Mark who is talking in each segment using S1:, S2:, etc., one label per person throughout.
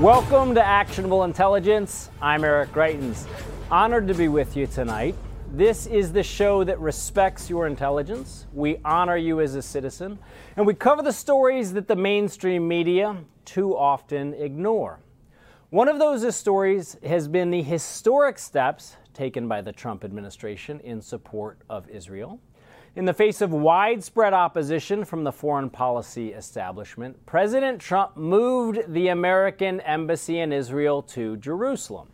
S1: Welcome to Actionable Intelligence. I'm Eric Greitens. Honored to be with you tonight. This is the show that respects your intelligence. We honor you as a citizen, and we cover the stories that the mainstream media too often ignore. One of those stories has been the historic steps taken by the Trump administration in support of Israel. In the face of widespread opposition from the foreign policy establishment, President Trump moved the American embassy in Israel to Jerusalem.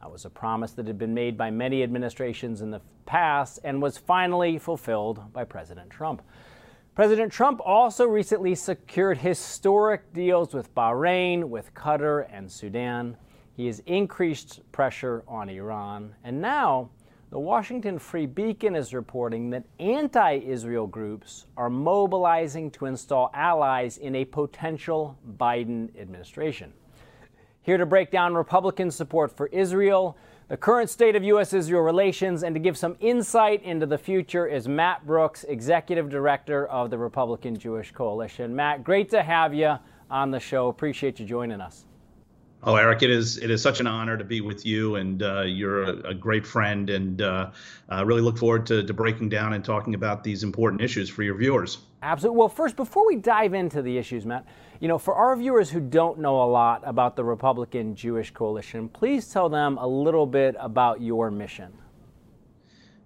S1: That was a promise that had been made by many administrations in the past and was finally fulfilled by President Trump. President Trump also recently secured historic deals with Bahrain, with Qatar, and Sudan. He has increased pressure on Iran, and now the Washington Free Beacon is reporting that anti Israel groups are mobilizing to install allies in a potential Biden administration. Here to break down Republican support for Israel, the current state of U.S. Israel relations, and to give some insight into the future is Matt Brooks, Executive Director of the Republican Jewish Coalition. Matt, great to have you on the show. Appreciate you joining us.
S2: Oh, Eric, it is it is such an honor to be with you, and uh, you're a, a, great friend, and uh, I really look forward to, to breaking down and talking about these important issues for your viewers.
S1: Absolutely. Well, first, before we dive into the issues, Matt, you know, for our viewers who don't know a lot about the Republican Jewish Coalition, please tell them a little bit about your mission.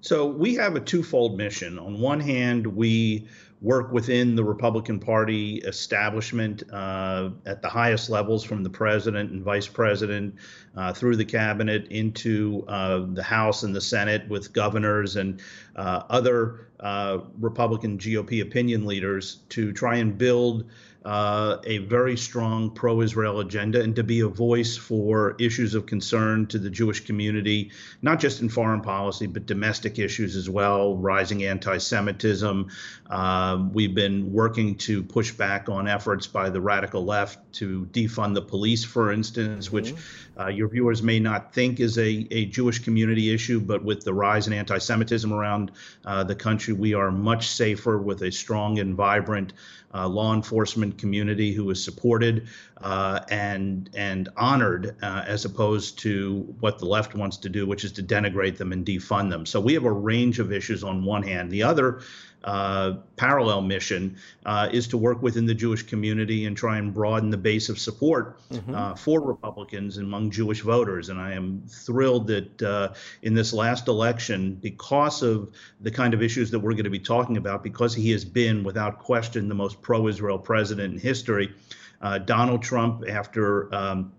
S2: So we have a twofold mission. On one hand, we work within the Republican Party establishment uh, at the highest levels, from the president and vice president uh, through the cabinet into uh, the House and the Senate with governors and uh, other uh, Republican GOP opinion leaders to try and build uh, a very strong pro Israel agenda and to be a voice for issues of concern to the Jewish community, not just in foreign policy, but domestic issues as well, rising anti Semitism. Uh, we've been working to push back on efforts by the radical left to defund the police, for instance, mm-hmm. which uh, your viewers may not think is a, a Jewish community issue, but with the rise in anti Semitism around uh, the country, we are much safer with a strong and vibrant uh, law enforcement community who is supported uh, and and honored, uh, as opposed to what the left wants to do, which is to denigrate them and defund them. So we have a range of issues on one hand. The other uh, parallel mission uh, is to work within the Jewish community and try and broaden the base of support mm-hmm. uh, for Republicans among Jewish voters. And I am thrilled that uh, in this last election, because of the kind of issues that we're going to be talking about, because he has been, without question, the most pro Israel president in history, uh, Donald Trump, after um,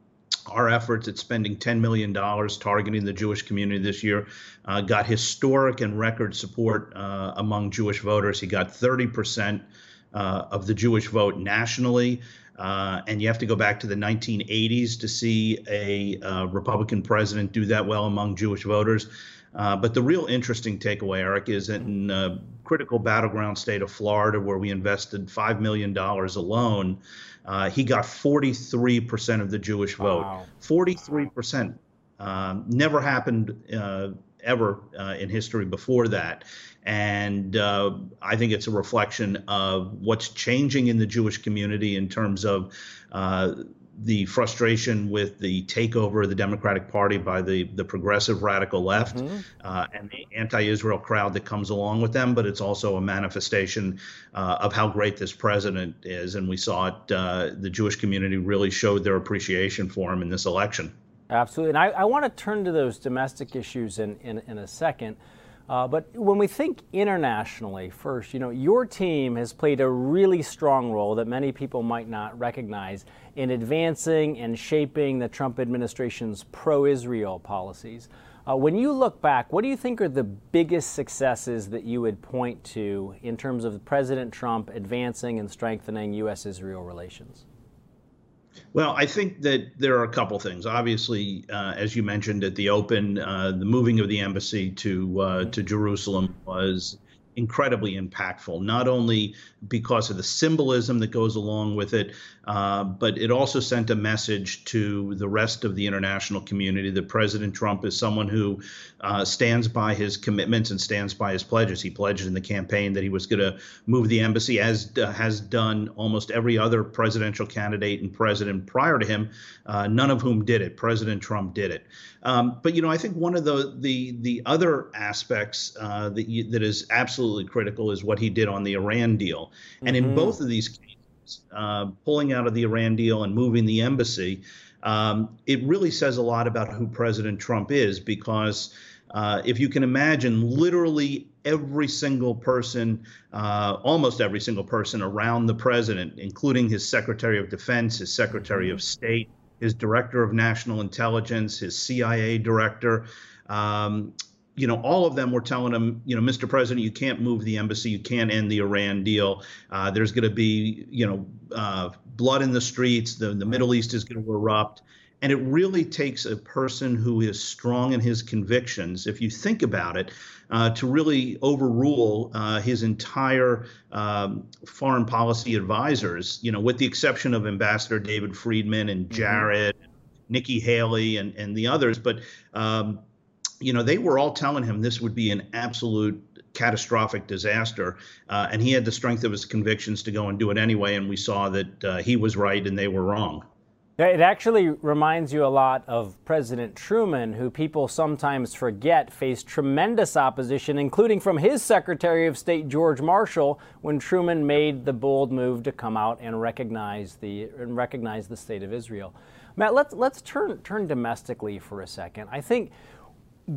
S2: our efforts at spending $10 million targeting the Jewish community this year uh, got historic and record support uh, among Jewish voters. He got 30% uh, of the Jewish vote nationally. Uh, and you have to go back to the 1980s to see a uh, Republican president do that well among Jewish voters. Uh, but the real interesting takeaway, Eric, is in a critical battleground state of Florida, where we invested $5 million alone. Uh, he got 43% of the Jewish vote. Wow. 43%. Um, never happened uh, ever uh, in history before that. And uh, I think it's a reflection of what's changing in the Jewish community in terms of uh, the frustration with the takeover of the Democratic Party by the the progressive radical left mm-hmm. uh, and the anti-Israel crowd that comes along with them. But it's also a manifestation uh, of how great this president is, and we saw it. Uh, the Jewish community really showed their appreciation for him in this election.
S1: Absolutely, and I, I want to turn to those domestic issues in in, in a second. Uh, but when we think internationally, first, you know, your team has played a really strong role that many people might not recognize in advancing and shaping the Trump administration's pro Israel policies. Uh, when you look back, what do you think are the biggest successes that you would point to in terms of President Trump advancing and strengthening U.S. Israel relations?
S2: Well, I think that there are a couple things. Obviously, uh, as you mentioned at the open, uh, the moving of the embassy to uh, to Jerusalem was incredibly impactful, not only because of the symbolism that goes along with it, uh, but it also sent a message to the rest of the international community that President Trump is someone who uh, stands by his commitments and stands by his pledges. He pledged in the campaign that he was going to move the embassy, as uh, has done almost every other presidential candidate and president prior to him, uh, none of whom did it. President Trump did it. Um, but you know, I think one of the the the other aspects uh, that you, that is absolutely critical is what he did on the Iran deal, and mm-hmm. in both of these cases, uh, pulling out of the Iran deal and moving the embassy, um, it really says a lot about who President Trump is because. Uh, if you can imagine, literally every single person, uh, almost every single person around the president, including his Secretary of Defense, his Secretary mm-hmm. of State, his director of national intelligence, his CIA director. Um, you know, all of them were telling him, you know, Mr. President, you can't move the embassy, you can't end the Iran deal. Uh, there's going to be, you know, uh, blood in the streets. The the Middle East is going to erupt. And it really takes a person who is strong in his convictions, if you think about it, uh, to really overrule uh, his entire um, foreign policy advisors, you know, with the exception of Ambassador David Friedman and. Jared, mm-hmm. Nikki Haley, and, and the others. But, um, you know, they were all telling him this would be an absolute catastrophic disaster. Uh, and he had the strength of his convictions to go and do it anyway. And we saw that uh, he was right and they were wrong.
S1: It actually reminds you a lot of President Truman, who people sometimes forget faced tremendous opposition, including from his Secretary of State George Marshall, when Truman made the bold move to come out and recognize the and recognize the state of Israel. Matt, let's let's turn turn domestically for a second. I think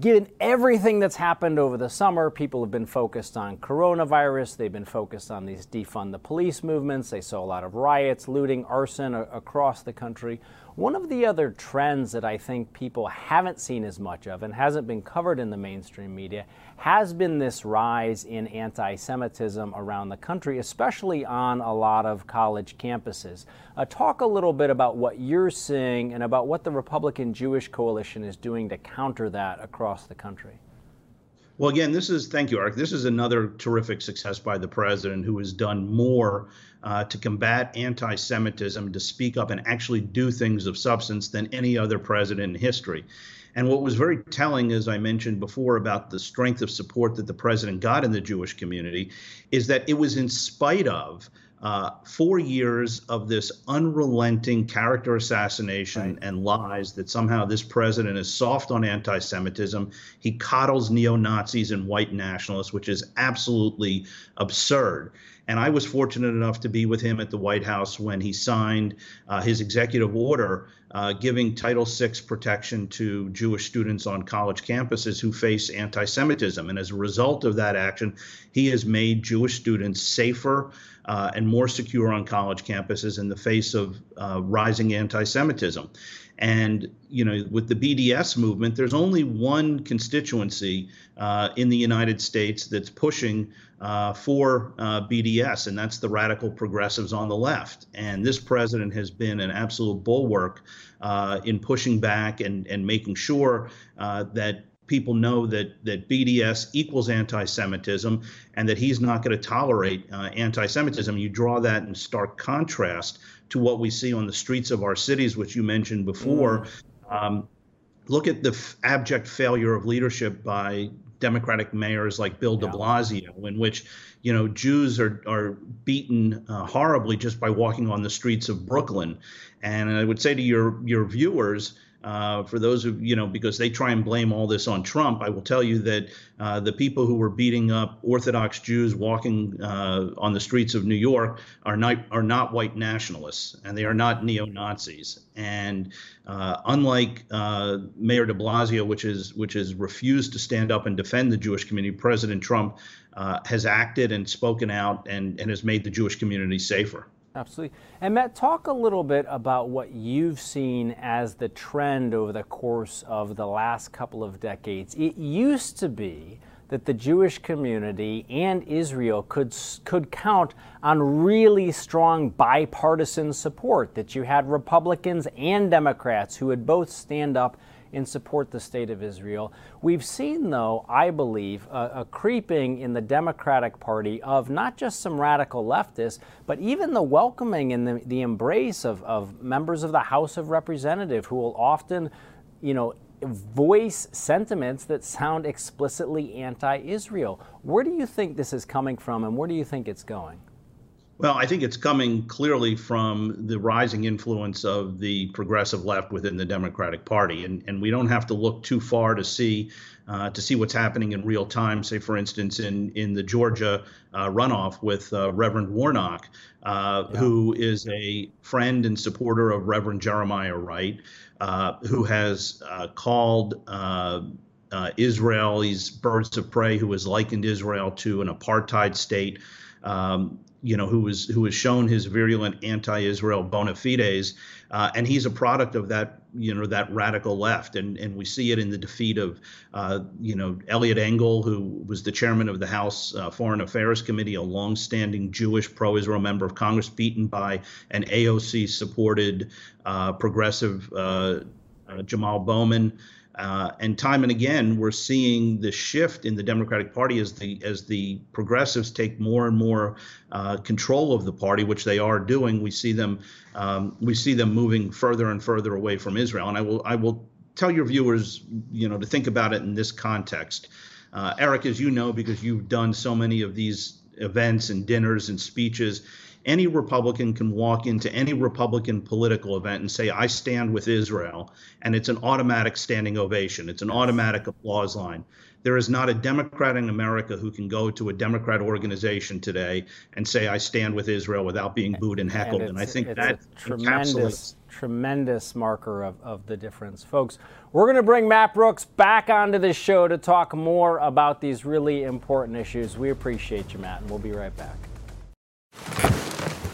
S1: given everything that's happened over the summer, people have been focused on coronavirus. They've been focused on these defund the police movements. They saw a lot of riots, looting, arson a- across the country. One of the other trends that I think people haven't seen as much of and hasn't been covered in the mainstream media has been this rise in anti Semitism around the country, especially on a lot of college campuses. Uh, talk a little bit about what you're seeing and about what the Republican Jewish Coalition is doing to counter that across the country.
S2: Well, again, this is thank you, Eric. This is another terrific success by the president who has done more uh, to combat anti Semitism, to speak up and actually do things of substance than any other president in history. And what was very telling, as I mentioned before, about the strength of support that the president got in the Jewish community, is that it was in spite of uh, four years of this unrelenting character assassination right. and lies that somehow this president is soft on anti Semitism. He coddles neo Nazis and white nationalists, which is absolutely absurd. And I was fortunate enough to be with him at the White House when he signed uh, his executive order uh, giving Title VI protection to Jewish students on college campuses who face anti Semitism. And as a result of that action, he has made Jewish students safer uh, and more secure on college campuses in the face of uh, rising anti Semitism. And, you know, with the BDS movement, there's only one constituency uh, in the United States that's pushing uh, for uh, BDS, and that's the radical progressives on the left. And this president has been an absolute bulwark uh, in pushing back and, and making sure uh, that people know that that BDS equals anti-Semitism, and that he's not going to tolerate uh, anti-Semitism. You draw that in stark contrast to what we see on the streets of our cities, which you mentioned before. Mm. Um, look at the f- abject failure of leadership by Democratic mayors like Bill De Blasio, in which you know Jews are are beaten uh, horribly just by walking on the streets of Brooklyn. And I would say to your your viewers uh, for those who, you know, because they try and blame all this on Trump, I will tell you that uh, the people who were beating up Orthodox Jews walking uh, on the streets of New York are not are not white nationalists and they are not neo Nazis. And uh, unlike uh, Mayor De Blasio, which is which has refused to stand up and defend the Jewish community, President Trump uh, has acted and spoken out and and has made the Jewish community safer.
S1: Absolutely. And Matt, talk a little bit about what you've seen as the trend over the course of the last couple of decades. It used to be that the Jewish community and Israel could could count on really strong bipartisan support that you had Republicans and Democrats who would both stand up and support the state of Israel. We've seen, though, I believe, a, a, creeping in the Democratic Party of not just some radical leftists, but even the welcoming and the, the embrace of, of members of the House of Representatives who will often, you know, voice sentiments that sound explicitly anti Israel. Where do you think this is coming from and where do you think it's going?
S2: Well, I think it's coming clearly from the rising influence of the progressive left within the Democratic Party, and and we don't have to look too far to see uh, to see what's happening in real time. Say, for instance, in in the Georgia uh, runoff with uh, Reverend Warnock, uh, yeah. who is a friend and supporter of Reverend Jeremiah Wright, uh, who has uh, called. Israel, he's birds of prey, who has likened Israel to an apartheid state, um, you know, who was who has shown his virulent anti-Israel bona fides, uh, and he's a product of that, you know, that radical left, and and we see it in the defeat of, uh, you know, Eliot Engel, who was the chairman of the House uh, Foreign Affairs Committee, a long-standing Jewish pro-Israel member of Congress, beaten by an AOC-supported uh, progressive uh, uh, Jamal Bowman. Uh, and time and again, we're seeing the shift in the Democratic Party as the as the progressives take more and more uh, control of the party, which they are doing. We see them um, we see them moving further and further away from Israel. And I will I will tell your viewers, you know, to think about it in this context. Uh, Eric, as you know, because you've done so many of these events and dinners and speeches any Republican can walk into any Republican political event and say, I stand with Israel, and it's an automatic standing ovation. It's an automatic applause line. There is not a Democrat in America who can go to a Democrat organization today and say, I stand with Israel without being booed and heckled. And,
S1: and
S2: I think
S1: that tremendous, tremendous marker of, of the difference. Folks, we're going to bring Matt Brooks back onto this show to talk more about these really important issues. We appreciate you, Matt, and we'll be right back.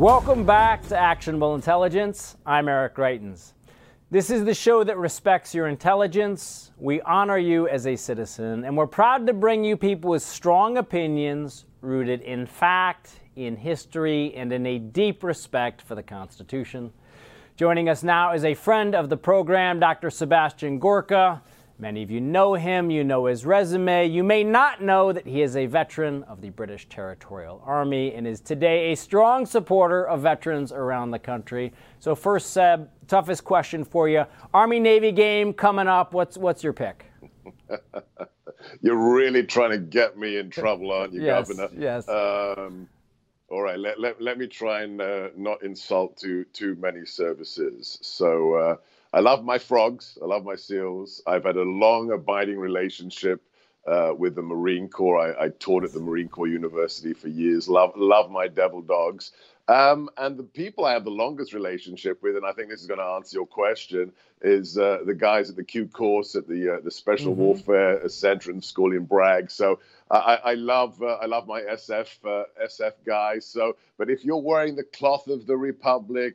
S1: Welcome back to Actionable Intelligence. I'm Eric Greitens. This is the show that respects your intelligence. We honor you as a citizen, and we're proud to bring you people with strong opinions rooted in fact, in history, and in a deep respect for the Constitution. Joining us now is a friend of the program, Dr. Sebastian Gorka. Many of you know him, you know his resume. You may not know that he is a veteran of the British Territorial Army and is today a strong supporter of veterans around the country. So, first, Seb, toughest question for you Army Navy game coming up. What's, what's your pick?
S3: You're really trying to get me in trouble, aren't you,
S1: yes,
S3: Governor?
S1: Yes. Um,
S3: all right, let, let, let me try and uh, not insult too, too many services. So, uh, I love my frogs. I love my seals. I've had a long, abiding relationship uh, with the Marine Corps. I, I, taught at the Marine Corps University for years. Love, love my devil dogs. Um, and the people I have the longest relationship with, and I think this is going to answer your question, is uh, the guys at the Q course at the uh, the Special mm-hmm. Warfare Center in Scully and Bragg. So I, I love uh, I love my SF uh, SF guys. So, but if you're wearing the cloth of the Republic,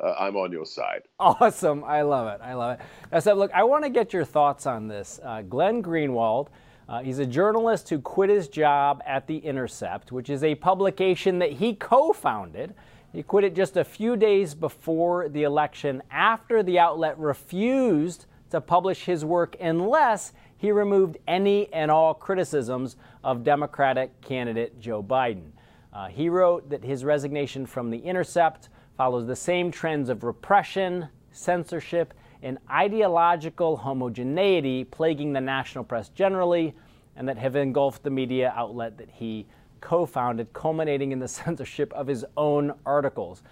S3: uh, I'm on your side.
S1: Awesome. I love it. I love it. I said, look, I want to get your thoughts on this. Uh, Glenn Greenwald, uh, he's a journalist who quit his job at The Intercept, which is a publication that he co founded. He quit it just a few days before the election after the outlet refused to publish his work unless he removed any and all criticisms of Democratic candidate Joe Biden. Uh, he wrote that his resignation from The Intercept follows the same trends of repression, censorship, and ideological homogeneity plaguing the national press generally, and that have engulfed the media outlet that he co founded, culminating in the censorship of his own articles.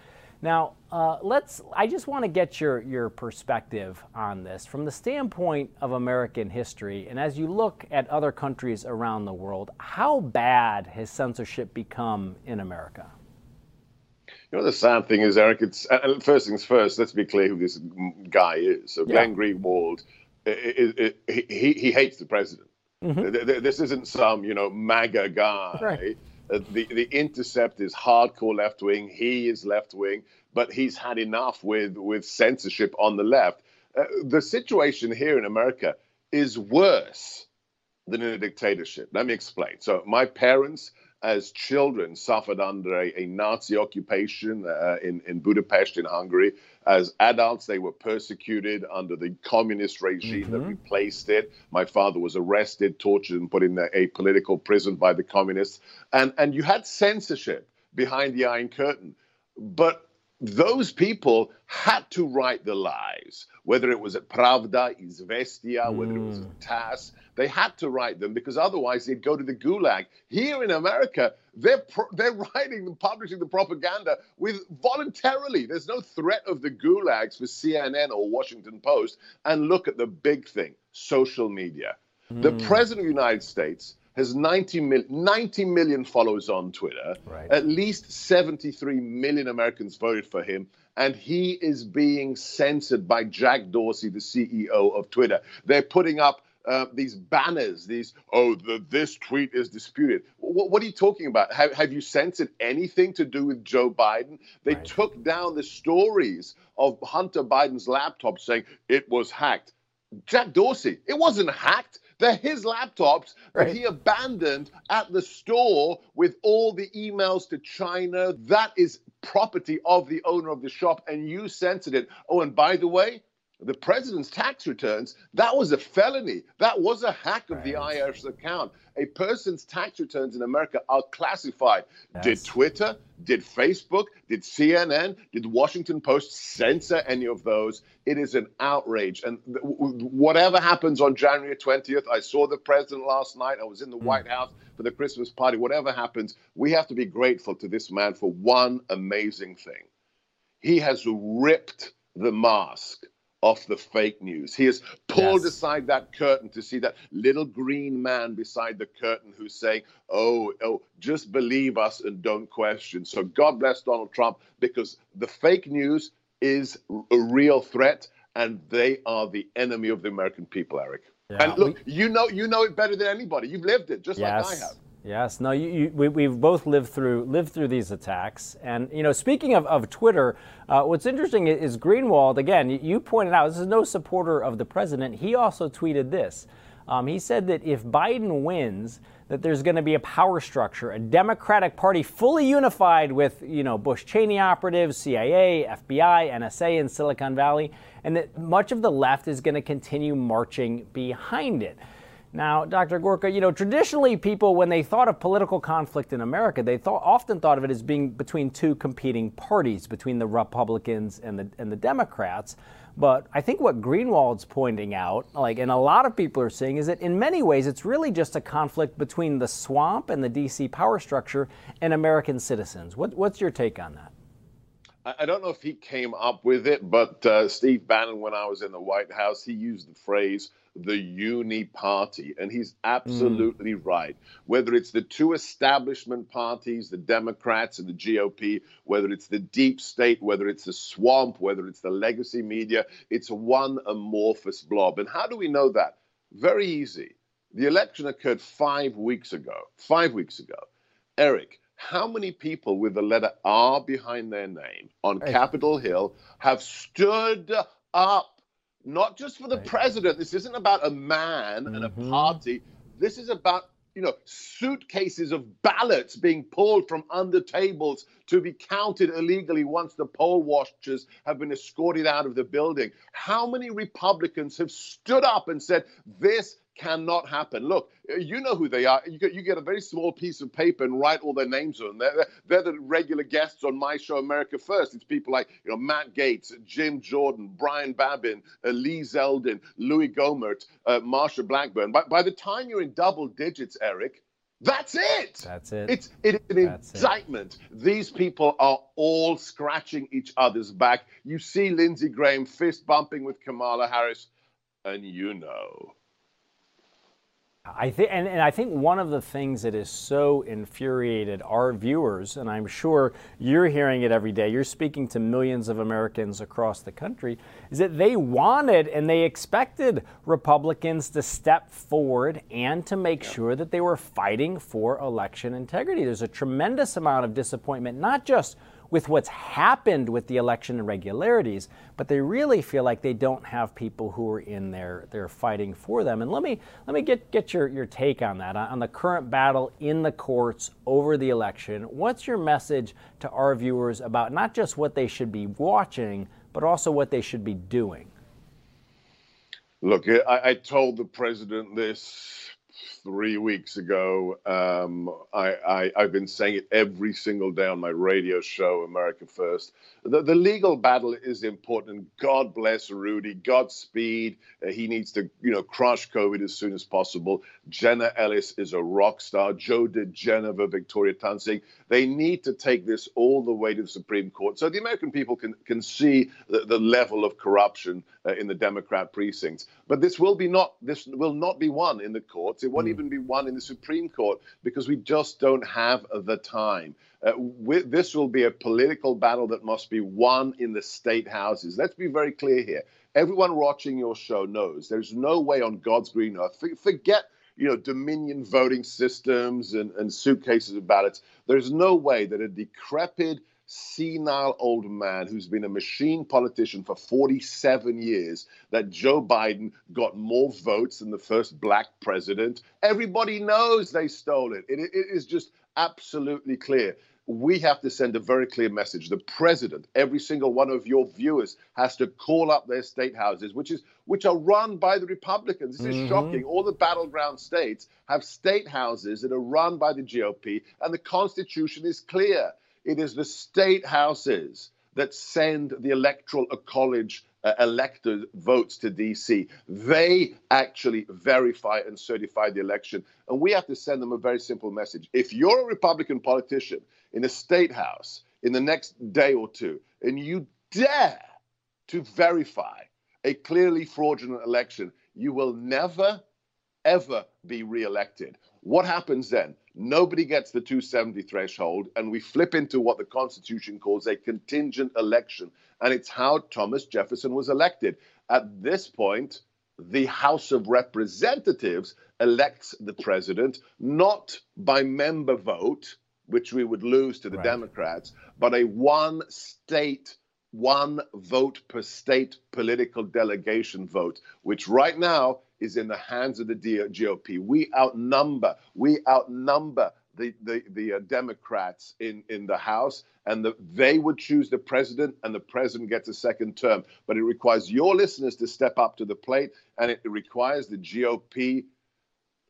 S1: Now, uh, let's. I just want to get your your perspective on this from the standpoint of American history, and as you look at other countries around the world, how bad has censorship become in America?
S3: You know, the sad thing is, Eric. It's uh, first things first. Let's be clear who this guy is. So, yeah. Glenn Greenwald, it, it, it, he he hates the president. Mm-hmm. This isn't some you know MAGA guy. Right uh, the the Intercept is hardcore left wing. He is left wing, but he's had enough with with censorship on the left. Uh, the situation here in America is worse than in a dictatorship. Let me explain. So my parents as children suffered under a, a Nazi occupation uh, in, in Budapest in Hungary. As adults, they were persecuted under the communist regime mm-hmm. that replaced it. My father was arrested, tortured, and put in a, a political prison by the communists. And, and you had censorship behind the Iron Curtain. But those people had to write the lies, whether it was at Pravda, Izvestia, mm. whether it was at mm. TASS. They had to write them because otherwise they'd go to the gulag. Here in America, they're pro- they're writing and publishing the propaganda with voluntarily. There's no threat of the gulags for CNN or Washington Post. And look at the big thing: social media. Mm. The president of the United States has 90, mil- 90 million followers on Twitter. Right. At least 73 million Americans voted for him. And he is being censored by Jack Dorsey, the CEO of Twitter. They're putting up uh, these banners, these, oh, the, this tweet is disputed. W- what are you talking about? Have, have you censored anything to do with Joe Biden? They right. took down the stories of Hunter Biden's laptop saying it was hacked. Jack Dorsey, it wasn't hacked. They're his laptops right. that he abandoned at the store with all the emails to China. That is property of the owner of the shop, and you censored it. Oh, and by the way, the president's tax returns, that was a felony. That was a hack of right. the IRS account. A person's tax returns in America are classified. Yes. Did Twitter, did Facebook, did CNN, did Washington Post censor any of those? It is an outrage. And whatever happens on January 20th, I saw the president last night. I was in the mm. White House for the Christmas party. Whatever happens, we have to be grateful to this man for one amazing thing. He has ripped the mask off the fake news. He has pulled yes. aside that curtain to see that little green man beside the curtain who's saying, oh, oh, just believe us and don't question. So God bless Donald Trump because the fake news is a real threat and they are the enemy of the American people, Eric. Yeah, and look, you know you know it better than anybody. You've lived it just yes. like I have.
S1: Yes, no, you, you, we, we've both lived through lived through these attacks, and you know, speaking of, of Twitter, uh, what's interesting is Greenwald. Again, you pointed out this is no supporter of the president. He also tweeted this. Um, he said that if Biden wins, that there's going to be a power structure, a Democratic Party fully unified with you know Bush Cheney operatives, CIA, FBI, NSA in Silicon Valley, and that much of the left is going to continue marching behind it. Now, Dr. Gorka, you know, traditionally people, when they thought of political conflict in America, they thought, often thought of it as being between two competing parties, between the Republicans and the, and the Democrats. But I think what Greenwald's pointing out, like, and a lot of people are saying, is that in many ways it's really just a conflict between the swamp and the DC power structure and American citizens. What, what's your take on that?
S3: I don't know if he came up with it, but uh, Steve Bannon, when I was in the White House, he used the phrase the uni party. And he's absolutely mm. right. Whether it's the two establishment parties, the Democrats and the GOP, whether it's the deep state, whether it's the swamp, whether it's the legacy media, it's one amorphous blob. And how do we know that? Very easy. The election occurred five weeks ago. Five weeks ago. Eric, how many people with the letter R behind their name on Capitol Hill have stood up not just for the right. president. This isn't about a man mm-hmm. and a mm-hmm. party. This is about you know suitcases of ballots being pulled from under tables to be counted illegally once the poll watchers have been escorted out of the building. How many Republicans have stood up and said this cannot happen. Look, you know who they are. You get, you get a very small piece of paper and write all their names on. They're, they're the regular guests on my show, America First. It's people like you know Matt Gaetz, Jim Jordan, Brian Babin, uh, Lee Zeldin, Louis Gohmert, uh, Marsha Blackburn. By, by the time you're in double digits, Eric, That's it.
S1: That's it.
S3: It's it is an
S1: That's it.
S3: These people are all scratching each other's back. You see Lindsey Graham fist bumping with Kamala Harris, and you know.
S1: I think, and, and I think one of the things that is so infuriated our viewers, and I'm sure you're hearing it every day, you're speaking to millions of Americans across the country, is that they wanted and they expected Republicans to step forward and to make sure that they were fighting for election integrity. There's a tremendous amount of disappointment, not just with what's happened with the election irregularities, but they really feel like they don't have people who are in there they're fighting for them. And let me let me get get your, your take on that on the current battle in the courts over the election. What's your message to our viewers about not just what they should be watching, but also what they should be doing?
S3: Look, I, I told the president this three weeks ago. Um, I, have been saying it every single day on my radio show, America First. The, the legal battle is important. God bless Rudy. Godspeed. Uh, he needs to, you know, crush COVID as soon as possible. Jenna Ellis is a rock star. Joe diGenova, Victoria Toensing. They need to take this all the way to the Supreme Court so the American people can, can see the, the level of corruption uh, in the Democrat precincts. But this will be not this will not be won in the courts. It won't mm. Even be won in the Supreme Court because we just don't have the time. Uh, this will be a political battle that must be won in the state houses. Let's be very clear here. Everyone watching your show knows there's no way on God's green earth. Forget you know, Dominion voting systems and, and suitcases of ballots. There's no way that a decrepit, senile old man who's been a machine politician for 47 years, that Joe Biden got more votes than the first black president. Everybody knows they stole it. It, it is just absolutely clear we have to send a very clear message. The president, every single one of your viewers, has to call up their state houses, which is which are run by the Republicans. This mm-hmm. is shocking. All the battleground states have state houses that are run by the GOP, and the Constitution is clear. It is the state houses that send the electoral college uh, elected votes to DC. They actually verify and certify the election. And we have to send them a very simple message. If you're a Republican politician in a state house in the next day or two, and you dare to verify a clearly fraudulent election, you will never, ever be reelected. What happens then? Nobody gets the 270 threshold, and we flip into what the Constitution calls a contingent election. And it's how Thomas Jefferson was elected. At this point, the House of Representatives elects the president, not by member vote, which we would lose to the right. Democrats, but a one state, one vote per state political delegation vote, which right now is in the hands of the GOP. We outnumber, we outnumber the the, the uh, Democrats in in the House, and the, they would choose the president, and the president gets a second term. But it requires your listeners to step up to the plate, and it requires the GOP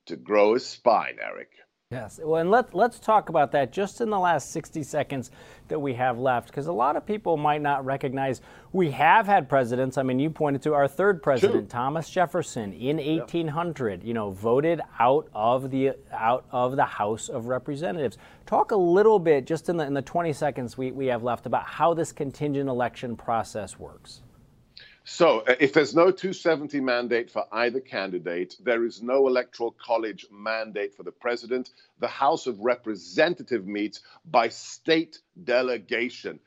S3: to grow a spine, Eric.
S1: Yes. Well, and let, let's talk about that just in the last 60 seconds that we have left, because a lot of people might not recognize we have had presidents. I mean, you pointed to our third president, Thomas Jefferson, in 1800. You know, voted out of the out of the House of Representatives. Talk a little bit, just in the in the 20 seconds we, we have left, about how this contingent election process works.
S3: So, uh, if there's no 270 mandate for either candidate, there is no electoral college mandate for the president. The House of Representative meets by state delegation.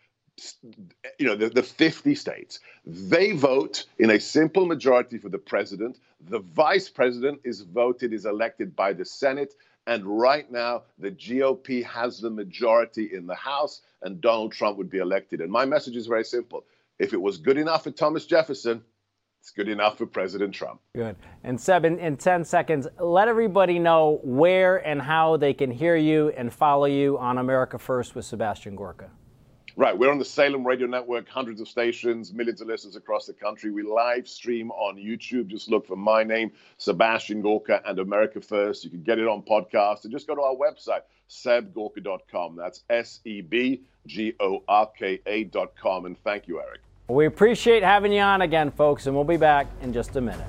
S3: You know, the, the 50 states. They vote in a simple majority for the president. The vice president is voted, is elected by the Senate. And right now, the GOP has the majority in the House, and Donald Trump would be elected. And my message is very simple if it was good enough for Thomas Jefferson, it's good enough for President Trump.
S1: Good. And Seb, in, in 10 seconds, let everybody know where and how they can hear you and follow you on America First with Sebastian Gorka.
S3: Right, we're on the Salem Radio Network, hundreds of stations, millions of listeners across the country. We live stream on YouTube. Just look for my name, Sebastian Gorka, and America First. You can get it on podcast and just go to our website, sebgorka.com. That's S E B G O R K A.com. And thank you, Eric.
S1: We appreciate having you on again, folks, and we'll be back in just a minute.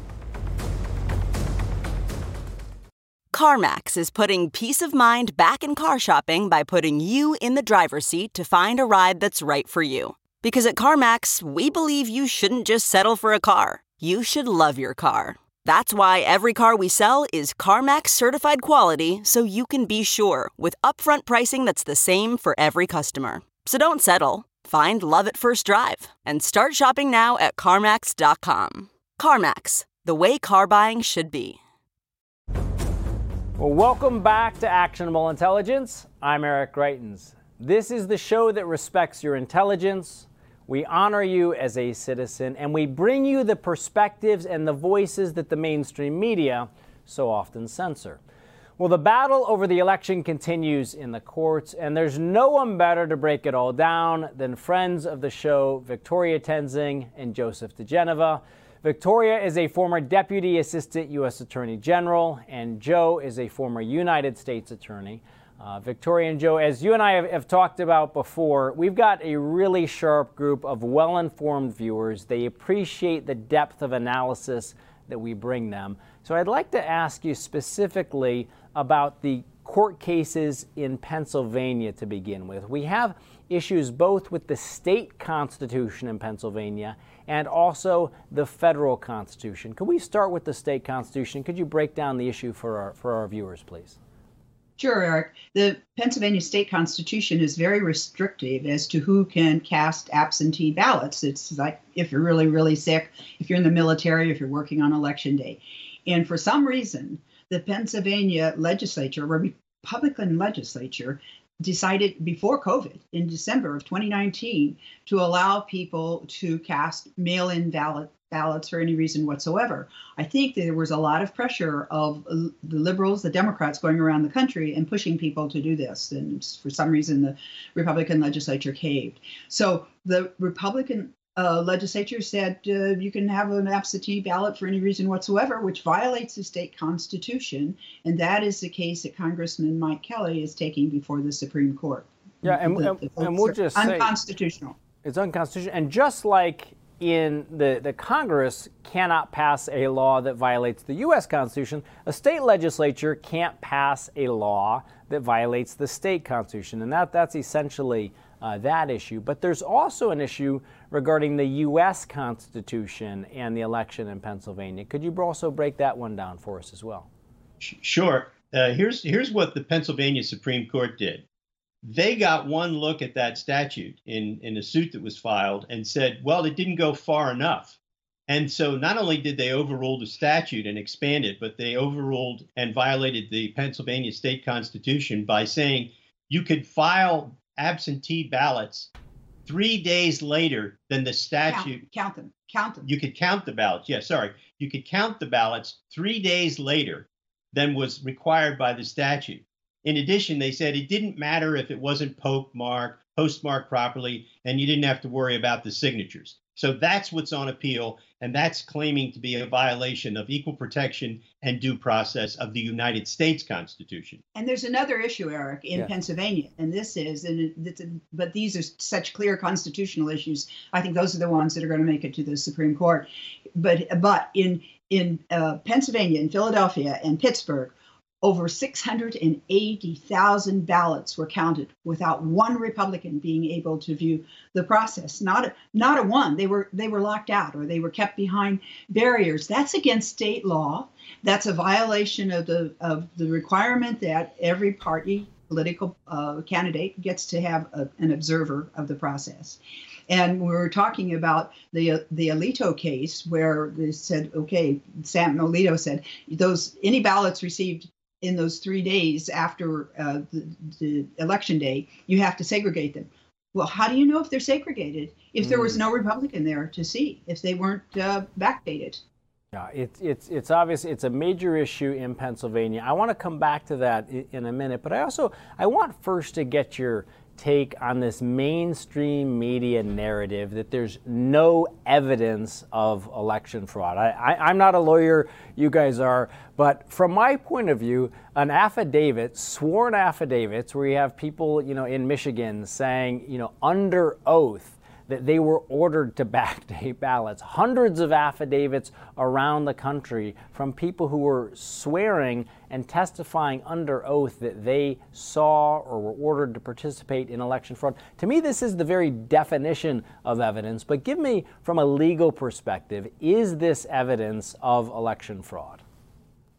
S4: CarMax is putting peace of mind back in car shopping by putting you in the driver's seat to find a ride that's right for you. Because at CarMax, we believe you shouldn't just settle for a car, you should love your car. That's why every car we sell is CarMax certified quality so you can be sure with upfront pricing that's the same for every customer. So don't settle. Find love at first drive and start shopping now at CarMax.com. CarMax, the way car buying should be.
S1: Well, welcome back to Actionable Intelligence. I'm Eric Greitens. This is the show that respects your intelligence. We honor you as a citizen, and we bring you the perspectives and the voices that the mainstream media so often censor. Well, the battle over the election continues in the courts, and there's no one better to break it all down than friends of the show, Victoria Toensing and Joseph diGenova. Victoria is a former Deputy Assistant U.S. Attorney General, and Joe is a former United States Attorney. Uh, Victoria and Joe, as you and I have, have, talked about before, we've got a really sharp group of well informed viewers. They appreciate the depth of analysis that we bring them. So I'd like to ask you specifically about the court cases in Pennsylvania to begin with. We have issues both with the state constitution in Pennsylvania and also the federal constitution. Could we start with the state constitution? Could you break down the issue for our, for our viewers, please?
S5: Sure, Eric. The Pennsylvania state constitution is very restrictive as to who can cast absentee ballots. It's like if you're really, really sick, if you're in the military, if you're working on election day. And for some reason, the Pennsylvania legislature, Republican legislature, decided before COVID in December of 2019 to allow people to cast mail in ballot, ballots for any reason whatsoever. I think there was a lot of pressure of the liberals, the Democrats going around the country and pushing people to do this. And for some reason, the Republican legislature caved. So the Republican uh, legislature said uh, you can have an absentee ballot for any reason whatsoever, which violates the state constitution. And that is the case that Congressman Mike Kelly is taking before the Supreme Court.
S1: Yeah, and, the, the and we'll just
S5: unconstitutional.
S1: Say it's unconstitutional. And just like in the, the Congress cannot pass a law that violates the U.S. Constitution, a state legislature can't pass a law that violates the state constitution. And that, that's essentially uh, that issue. But there's also an issue regarding the U.S. Constitution and the election in Pennsylvania. Could you also break that one down for us as well?
S6: Sure. Uh, here's here's what the Pennsylvania Supreme Court did. They got one look at that statute in in a suit that was filed and said, well, it didn't go far enough. And so not only did they overrule the statute and expand it, but they overruled and violated the Pennsylvania state constitution by saying you could file absentee ballots three days later than the statute.
S5: Count, count, them. Count them.
S6: You could count the ballots. Yeah, sorry. You could count the ballots three days later than was required by the statute. In addition, they said it didn't matter if it wasn't postmarked, postmarked properly, and you didn't have to worry about the signatures. So that's what's on appeal, and that's claiming to be a violation of equal protection and due process of the United States Constitution.
S5: And there's another issue, Eric, in yeah. Pennsylvania, and this is, and it's, but these are such clear constitutional issues. I think those are the ones that are going to make it to the Supreme Court. But but in in uh, Pennsylvania, in Philadelphia, and Pittsburgh, over 680,000 ballots were counted without one Republican being able to view the process. Not a, not a one. They were they were locked out or they were kept behind barriers. That's against state law. That's a violation of the of the requirement that every party political uh, candidate gets to have a, an observer of the process. And we were talking about the the Alito case where they said, okay, Sam Alito said those any ballots received in those three days after uh, the, the, election day, you have to segregate them. Well, how do you know if they're segregated if there was mm. no Republican there to see if they weren't uh, backdated?
S1: Yeah, it's it's it's obvious it's a major issue in Pennsylvania. I want to come back to that in a minute, but I also I want first to get your take on this mainstream media narrative that there's no evidence of election fraud. I, am not a lawyer, you guys are, but from my point of view, an affidavit, sworn affidavits, where you have people, you know, in Michigan saying, you know, under oath that they were ordered to backdate ballots. Hundreds of affidavits around the country from people who were swearing and testifying under oath that they saw or were ordered to participate in election fraud. To me, this is the very definition of evidence, but give me, from a legal perspective, is this evidence of election fraud?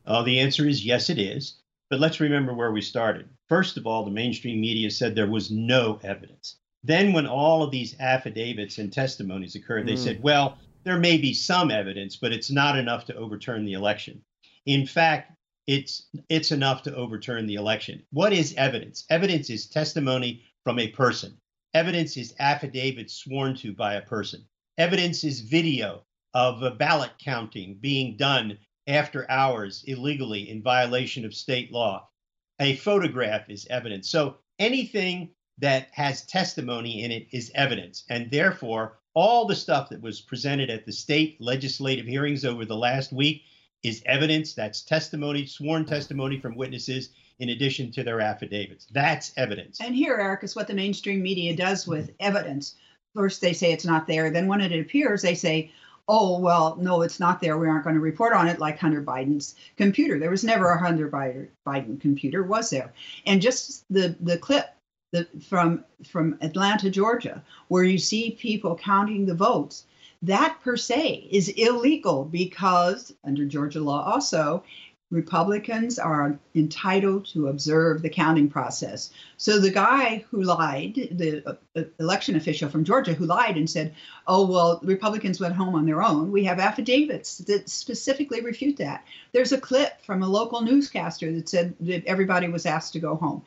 S6: Uh, the answer is yes, it is. But let's remember where we started. First of all, the mainstream media said there was no evidence. Then, when all of these affidavits and testimonies occurred, they mm. said, well, there may be some evidence, but it's not enough to overturn the election. In fact, it's it's enough to overturn the election. What is evidence? Evidence is testimony from a person. Evidence is affidavit sworn to by a person. Evidence is video of a ballot counting being done after hours illegally in violation of state law. A photograph is evidence. So anything that has testimony in it is evidence. And therefore, all the stuff that was presented at the state legislative hearings over the last week is evidence. That's testimony, sworn testimony from witnesses in addition to their affidavits. That's evidence.
S5: And here, Eric, is what the mainstream media does with evidence. First, they say it's not there. Then, when it appears, they say, oh, well, no, it's not there. We aren't going to report on it like Hunter Biden's computer. There was never a Hunter Biden computer, was there? And just the, the clip the, from from Atlanta, Georgia, where you see people counting the votes, that per se is illegal because under Georgia law also Republicans are entitled to observe the counting process. So the guy who lied, the uh, election official from Georgia who lied and said, "Oh well, Republicans went home on their own." We have affidavits that specifically refute that. There's a clip from a local newscaster that said that everybody was asked to go home.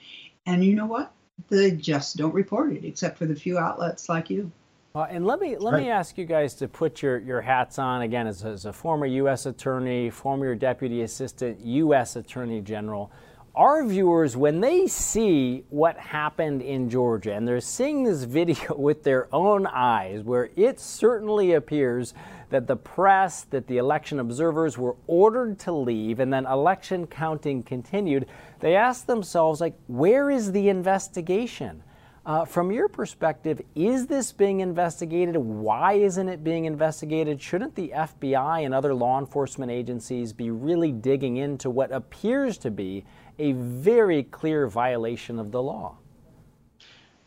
S5: And you know what? They just don't report it, except for the few outlets like you.
S1: Uh, and let me let right. me ask you guys to put your, your hats on again as, as a former U.S. attorney, former deputy assistant U.S. attorney general. Our viewers, when they see what happened in Georgia and they're seeing this video with their own eyes, where it certainly appears that the press, that the election observers were ordered to leave and then election counting continued, they ask themselves, like, where is the investigation? Uh, from your perspective, is this being investigated? Why isn't it being investigated? Shouldn't the FBI and other law enforcement agencies be really digging into what appears to be a very clear violation of the law?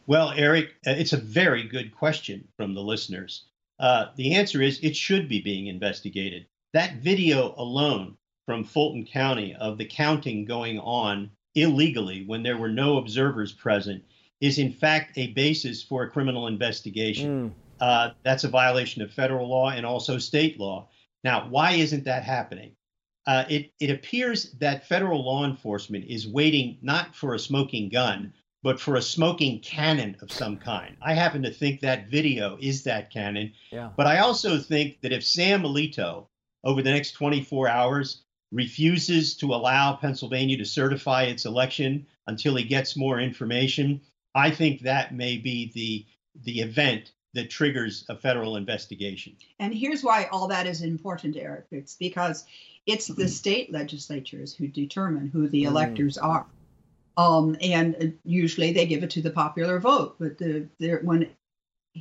S6: Well, Eric, uh, it's a very good question from the listeners. Uh, the answer is it should be being investigated. That video alone from Fulton County of the counting going on illegally when there were no observers present is, in fact, a basis for a criminal investigation. Mm. Uh, that's a violation of federal law and also state law. Now, why isn't that happening? Uh, it, it appears that federal law enforcement is waiting not for a smoking gun, but for a smoking cannon of some kind. I happen to think that video is that cannon. Yeah. But I also think that if Sam Alito, over the next 24 hours, refuses to allow Pennsylvania to certify its election until he gets more information, I think that may be the the event that triggers a federal investigation.
S5: And here's why all that is important, Eric. It's because it's the state legislatures who determine who the mm. electors are. Um, and usually they give it to the popular vote. But the, when it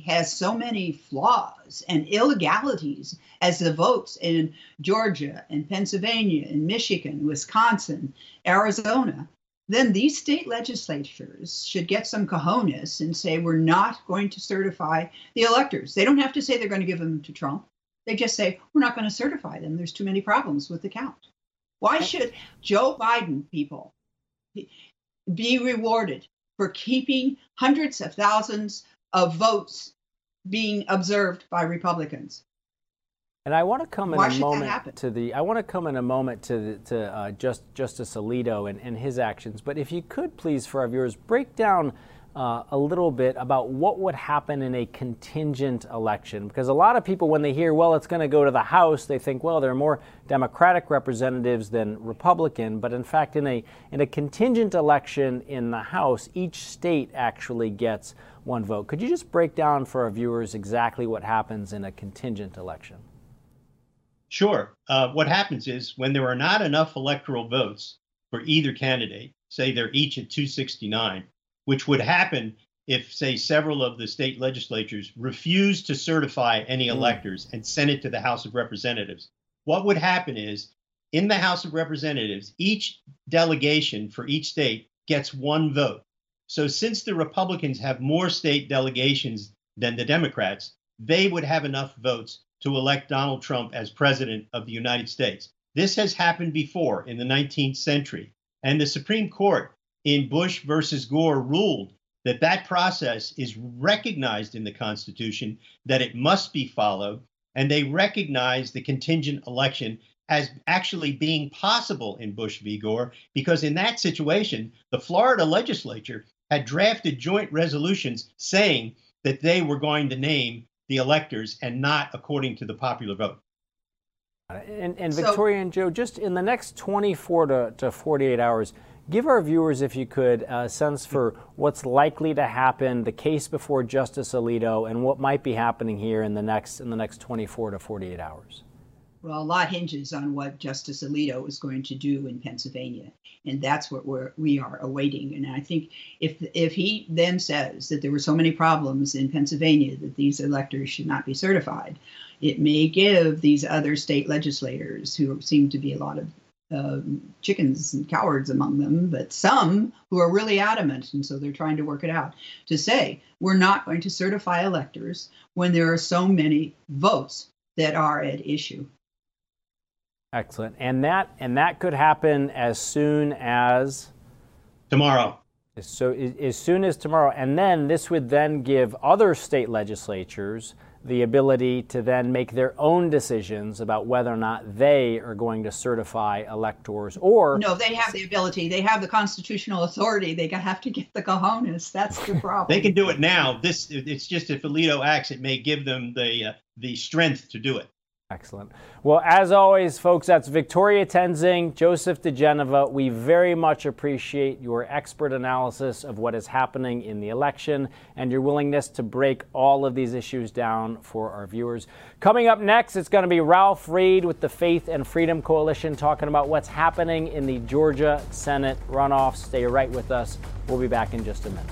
S5: has so many flaws and illegalities as the votes in Georgia and Pennsylvania and Michigan, Wisconsin, Arizona, then these state legislatures should get some cojones and say, we're not going to certify the electors. They don't have to say they're going to give them to Trump. They just say, we're not going to certify them. There's too many problems with the count. Why should Joe Biden people be rewarded for keeping hundreds of thousands of votes being observed by Republicans.
S1: And I want to come in Why a moment to the. I want to come in a moment to the, to uh, just Justice Alito and, and his actions. But if you could please, for our viewers, break down uh, a little bit about what would happen in a contingent election. Because a lot of people, when they hear, well, it's going to go to the House, they think, well, there are more Democratic representatives than Republican. But in fact, in a, in a contingent election in the House, each state actually gets one vote. Could you just break down for our viewers exactly what happens in a contingent election?
S6: Sure. Uh, what happens is when there are not enough electoral votes for either candidate, say they're each at 269, which would happen if, say, several of the state legislatures refused to certify any
S1: Hmm.
S6: electors and sent it to the House of Representatives, what would happen is in the House of Representatives, each delegation for each state gets one vote. So, since the Republicans have more state delegations than the Democrats, they would have enough votes to elect Donald Trump as president of the United States. This has happened before in the 19th century. And the Supreme Court in Bush versus Gore ruled that that process is recognized in the Constitution, that it must be followed. And they recognize the contingent election as actually being possible in Bush v. Gore, because in that situation, the Florida legislature had drafted joint resolutions saying that they were going to name the electors and not according to the popular vote.
S1: And, and
S5: So-
S1: Victoria and Joe, just in the next 24 to, to 48 hours, give our viewers, if you could, a sense for what's likely to happen, the case before Justice Alito, and what might be happening here in the next in the next 24 to 48 hours.
S5: Well, a lot hinges on what Justice Alito is going to do in Pennsylvania, and that's what we're we are awaiting. And I think if if he then says that there were so many problems in Pennsylvania that these electors should not be certified, it may give these other state legislators, who seem to be a lot of um, chickens and cowards among them, but some who are really adamant, and so they're trying to work it out, to say we're not going to certify electors when there are so many votes that are at issue.
S1: Excellent. And that and that could happen as soon as
S6: Tomorrow.
S1: so as, as soon as tomorrow. And then this would then give other state legislatures the ability to then make their own decisions about whether or not they are going to certify electors or
S5: No, they have the ability. They have the constitutional authority. They have to get the cojones. That's the problem.
S6: They can do it now. This it's just if Alito acts, it may give them the uh, the strength to do it.
S1: Excellent. Well, as always, folks, that's Victoria Toensing, Joseph diGenova. We very much appreciate your expert analysis of what is happening in the election and your willingness to break all of these issues down for our viewers. Coming up next, it's going to be Ralph Reed with the Faith and Freedom Coalition talking about what's happening in the Georgia Senate runoff. Stay right with us. We'll be back in just a minute.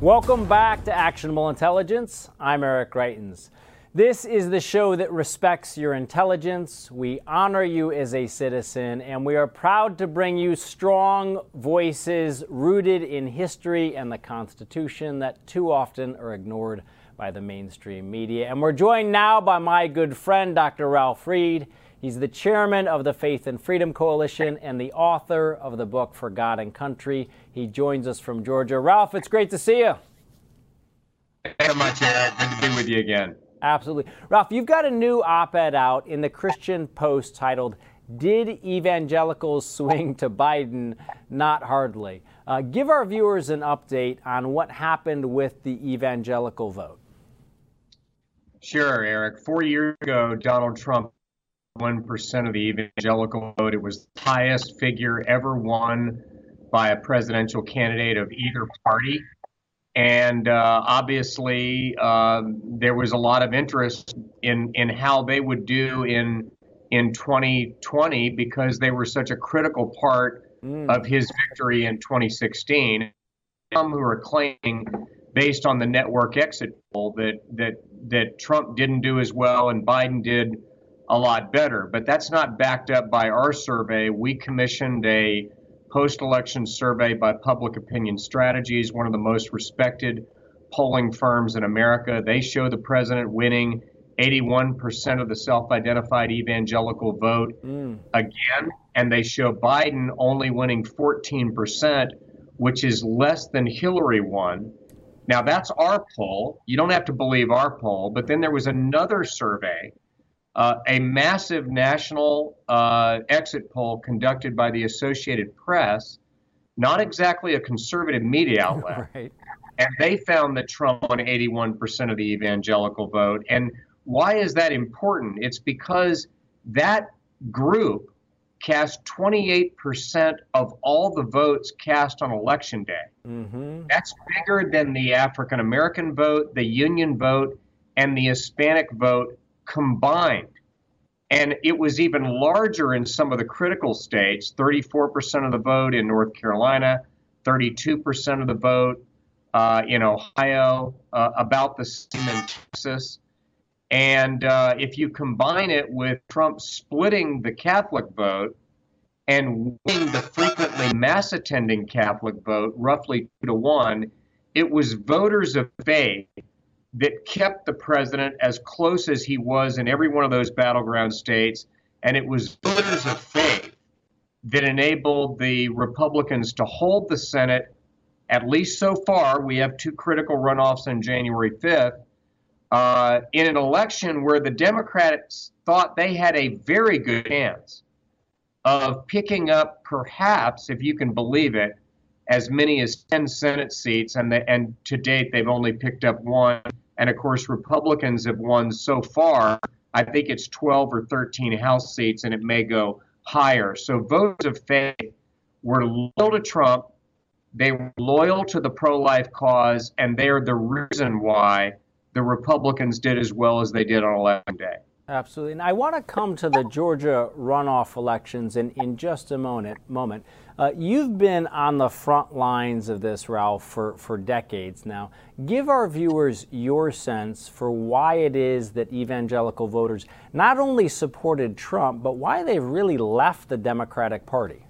S1: Welcome back to Actionable Intelligence. I'm Eric Greitens. This is the show that respects your intelligence. We honor you as a citizen, and we are proud to bring you strong voices rooted in history and the Constitution that too often are ignored by the mainstream media. And we're joined now by my good friend, Dr. Ralph Reed. He's the chairman of the Faith and Freedom Coalition and the author of the book For God and Country. He joins us from Georgia. Ralph, it's great to see you.
S7: Thanks so much, Eric. Good to be with you again.
S1: Absolutely. Ralph, you've got a new op ed out in the Christian Post titled, Did Evangelicals Swing to Biden? Not Hardly. Uh, give our viewers an update on what happened with the evangelical vote.
S7: Sure, Eric. Four years ago, Donald Trump 1% of the evangelical vote. It was the highest figure ever won by a presidential candidate of either party. And uh, obviously, um, there was a lot of interest in, in how they would do in, in 2020 because they were such a critical part of his victory in 2016. Some who are claiming, based on the network exit poll, that, that, that Trump didn't do as well and Biden did a lot better. But that's not backed up by our survey. We commissioned a post election survey by Public Opinion Strategies, one of the most respected polling firms in America. They show the president winning 81% of the self identified evangelical vote mm. again, and they show Biden only winning 14%, which is less than Hillary won. Now, that's our poll. You don't have to believe our poll, but then there was another survey Uh, a massive national uh, exit poll conducted by the Associated Press, not exactly a conservative media outlet,
S1: right.
S7: and they found that Trump won 81% of the evangelical vote. And why is that important? It's because that group cast 28% of all the votes cast on election day.
S1: Mm-hmm.
S7: That's bigger than the African American vote, the Union vote, and the Hispanic vote combined. And it was even larger in some of the critical states 34% of the vote in North Carolina, 32% of the vote uh, in Ohio, uh, about the same in Texas. And uh, if you combine it with Trump splitting the Catholic vote and winning the frequently mass attending Catholic vote, roughly two to one, it was voters of faith that kept the president as close as he was in every one of those battleground states. And it was voters of faith that enabled the Republicans to hold the Senate, at least so far. We have two critical runoffs on January 5th uh, in an election where the Democrats thought they had a very good chance of picking up, perhaps, if you can believe it, as many as 10 Senate seats, and, the, and to date they've only picked up one. And of course, Republicans have won so far. I think it's 12 or 13 House seats, and it may go higher. So votes of faith were loyal to Trump. They were loyal to the pro-life cause, and they're the reason why the Republicans did as well as they did on election day.
S1: Absolutely. And I want to come to the Georgia runoff elections in, in just a moment. moment. Uh, you've been on the front lines of this, Ralph, for, for decades now. Give our viewers your sense for why it is that evangelical voters not only supported Trump, but why they've really left the Democratic Party.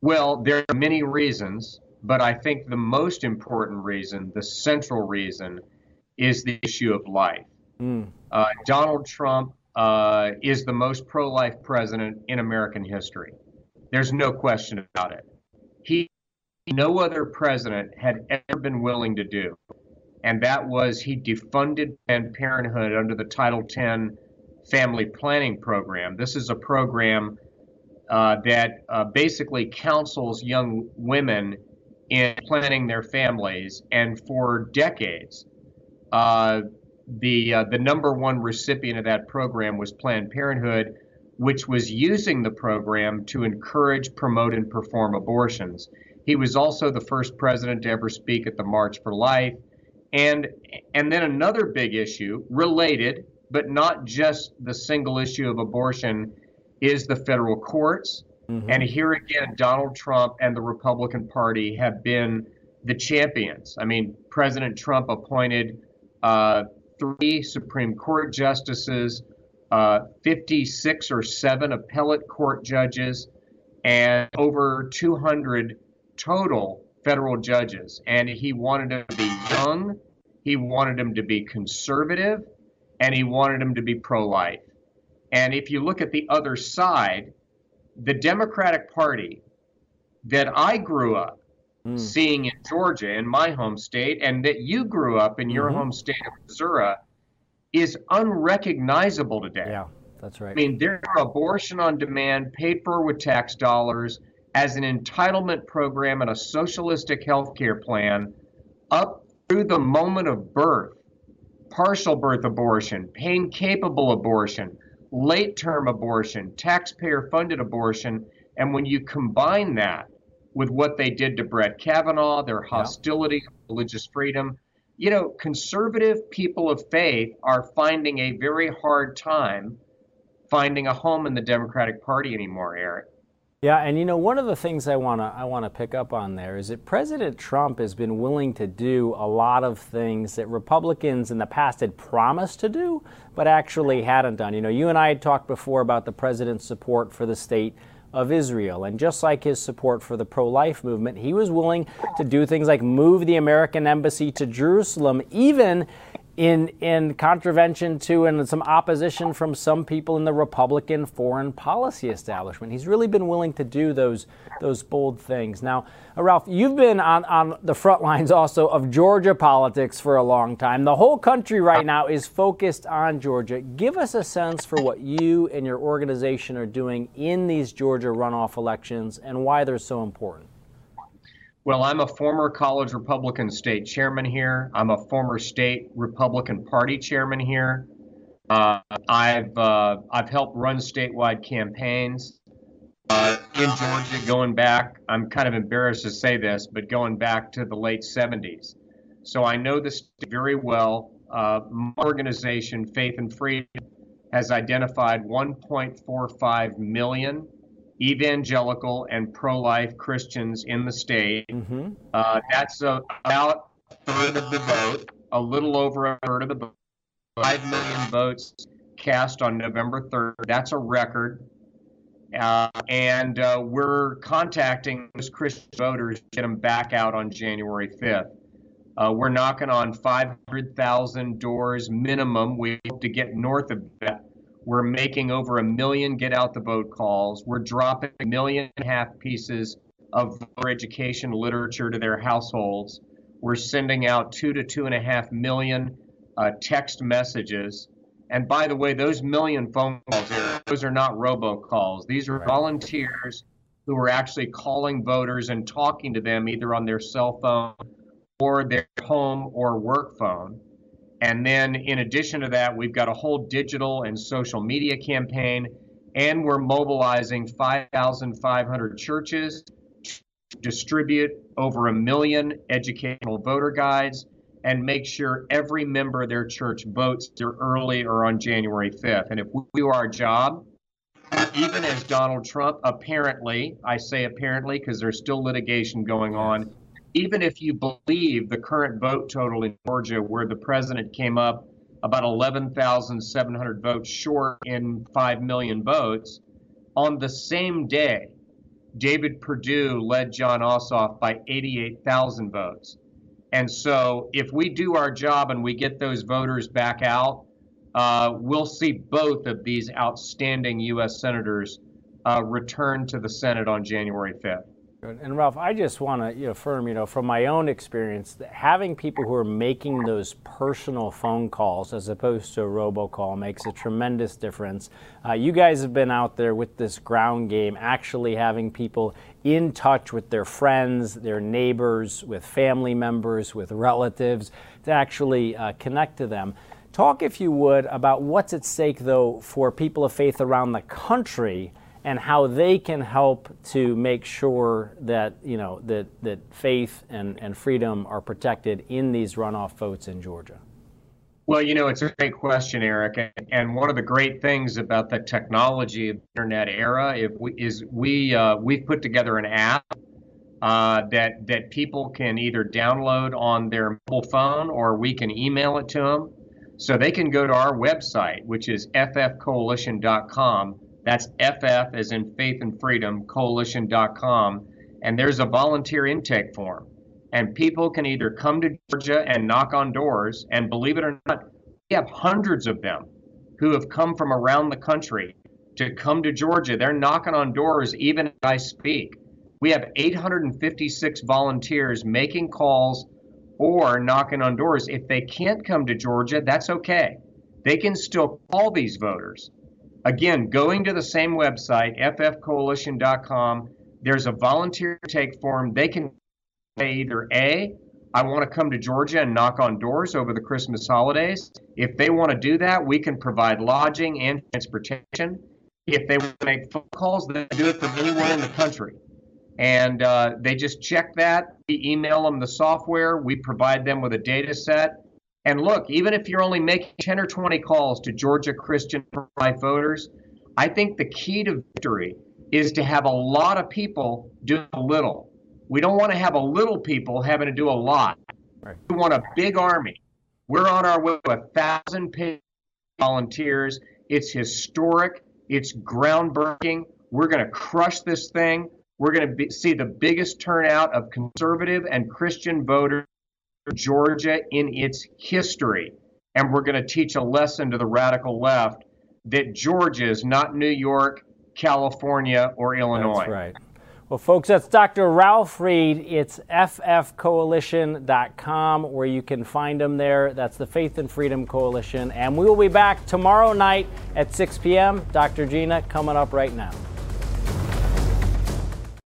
S7: Well, there are many reasons, but I think the most important reason, the central reason, is the issue of life. Mm. Uh, Donald Trump uh, is the most pro life president in American history. There's no question about it. He, no other president had ever been willing to do. And that was he defunded Planned Parenthood under the Title X family planning program. This is a program uh, that uh, basically counsels young women in planning their families. And for decades, uh, the uh, the number one recipient of that program was Planned Parenthood, which was using the program to encourage, promote, and perform abortions. He was also the first president to ever speak at the March for Life, and and then another big issue related, but not just the single issue of abortion, is the federal courts. Mm-hmm. And here again, Donald Trump and the Republican Party have been the champions. I mean, President Trump appointed uh, three Supreme Court justices, uh, 56 or 7 appellate court judges, and over 200 total federal judges. And he wanted them to be young, he wanted them to be conservative, and he wanted them to be pro life. And if you look at the other side, the Democratic Party that I grew up mm. seeing in Georgia, in my home state, and that you grew up in your mm-hmm. home state of Missouri, is unrecognizable today.
S1: Yeah, that's right. I
S7: mean, their abortion on demand, paid for with tax dollars, as an entitlement program and a socialistic health care plan, up through the moment of birth, partial birth abortion, pain capable abortion, late term abortion, taxpayer funded abortion. And when you combine that with what they did to Brett Kavanaugh, their hostility yeah. religious freedom. You know, conservative people of faith are finding a very hard time finding a home in the Democratic Party anymore, Eric.
S1: Yeah, and you know, one of the things I want to I want to pick up on there is that President Trump has been willing to do a lot of things that Republicans in the past had promised to do, but actually hadn't done. You know, you and I had talked before about the president's support for the state of Israel. And just like his support for the pro life movement, he was willing to do things like move the American embassy to Jerusalem, even in in contravention to and some opposition from some people in the Republican foreign policy establishment. He's really been willing to do those those bold things. Now, uh, Ralph, you've been on on the front lines also of Georgia politics for a long time. The whole country right now is focused on Georgia. Give us a sense for what you and your organization are doing in these Georgia runoff elections and why they're so important.
S7: Well, I'm a former college Republican state chairman here. I'm a former state Republican Party chairman here. Uh, I've uh, I've helped run statewide campaigns uh, in Georgia going back. I'm kind of embarrassed to say this, but going back to the late 70s. So I know this very well. Uh, my organization, Faith and Freedom, has identified 1.45 million evangelical and pro-life Christians in the state. Mm-hmm. Uh, that's a, about a third of the vote, a little over a third of the vote. Five million votes cast on November 3rd. That's a record. Uh, and uh, we're contacting those Christian voters to get them back out on January 5th. Uh, we're knocking on 500,000 doors minimum. We hope to get north of that we're making over a million get out the vote calls. We're dropping a million and a half pieces of education literature to their households. We're sending out two to two and a half million uh, text messages. And by the way, those million phone calls, those are not robocalls. These are volunteers who are actually calling voters and talking to them either on their cell phone or their home or work phone. And then, in addition to that, we've got a whole digital and social media campaign, and we're mobilizing 5,500 churches to distribute over a million educational voter guides and make sure every member of their church votes either early or on January 5th. And if we do our job, even as Donald Trump apparently, I say apparently because there's still litigation going on, even if you believe the current vote total in Georgia, where the president came up about 11,700 votes short in 5 million votes, on the same day, David Perdue led Jon Ossoff by 88,000 votes. And so, if we do our job and we get those voters back out, uh, we'll see both of these outstanding U.S. senators uh, return to the Senate on January 5th.
S1: And Ralph, I just want to you know, affirm, you know, from my own experience, that having people who are making those personal phone calls as opposed to a robocall makes a tremendous difference. Uh, you guys have been out there with this ground game, actually having people in touch with their friends, their neighbors, with family members, with relatives, to actually uh, connect to them. Talk, if you would, about what's at stake, though, for people of faith around the country and how they can help to make sure that you know that that faith and, and freedom are protected in these runoff votes in Georgia?
S7: Well, you know, it's a great question, Eric. And one of the great things about the technology of the internet era we, is we uh, we've put together an app uh, that that people can either download on their mobile phone or we can email it to them. So they can go to our website, which is ffcoalition.com, that's FF as in Faith and Freedom Coalition.com. And there's a volunteer intake form. And people can either come to Georgia and knock on doors, and believe it or not, we have hundreds of them who have come from around the country to come to Georgia. They're knocking on doors even as I speak. We have 856 volunteers making calls or knocking on doors. If they can't come to Georgia, that's okay. They can still call these voters Again, going to the same website, ffcoalition.com, there's a volunteer take form. They can say either A, I want to come to Georgia and knock on doors over the Christmas holidays. If they want to do that, we can provide lodging and transportation. If they want to make phone calls, they do it from anywhere in the country. And uh, they just check that. We email them the software. We provide them with a data set. And look, even if you're only making 10 or 20 calls to Georgia Christian life voters, I think the key to victory is to have a lot of people do a little. We don't want to have a little people having to do a lot. Right. We want a big army. We're on our way to a thousand volunteers. It's historic. It's groundbreaking. We're going to crush this thing. We're going to see the biggest turnout of conservative and Christian voters Georgia in its history. and we're going to teach a lesson to the radical left that Georgia is not New York, California, or Illinois.
S1: That's right. Well, folks, that's Dr. Ralph Reed. It's ffcoalition.com where you can find him there. That's the Faith and Freedom Coalition. And we will be back tomorrow night at 6 p.m. Dr. Gina coming up right now.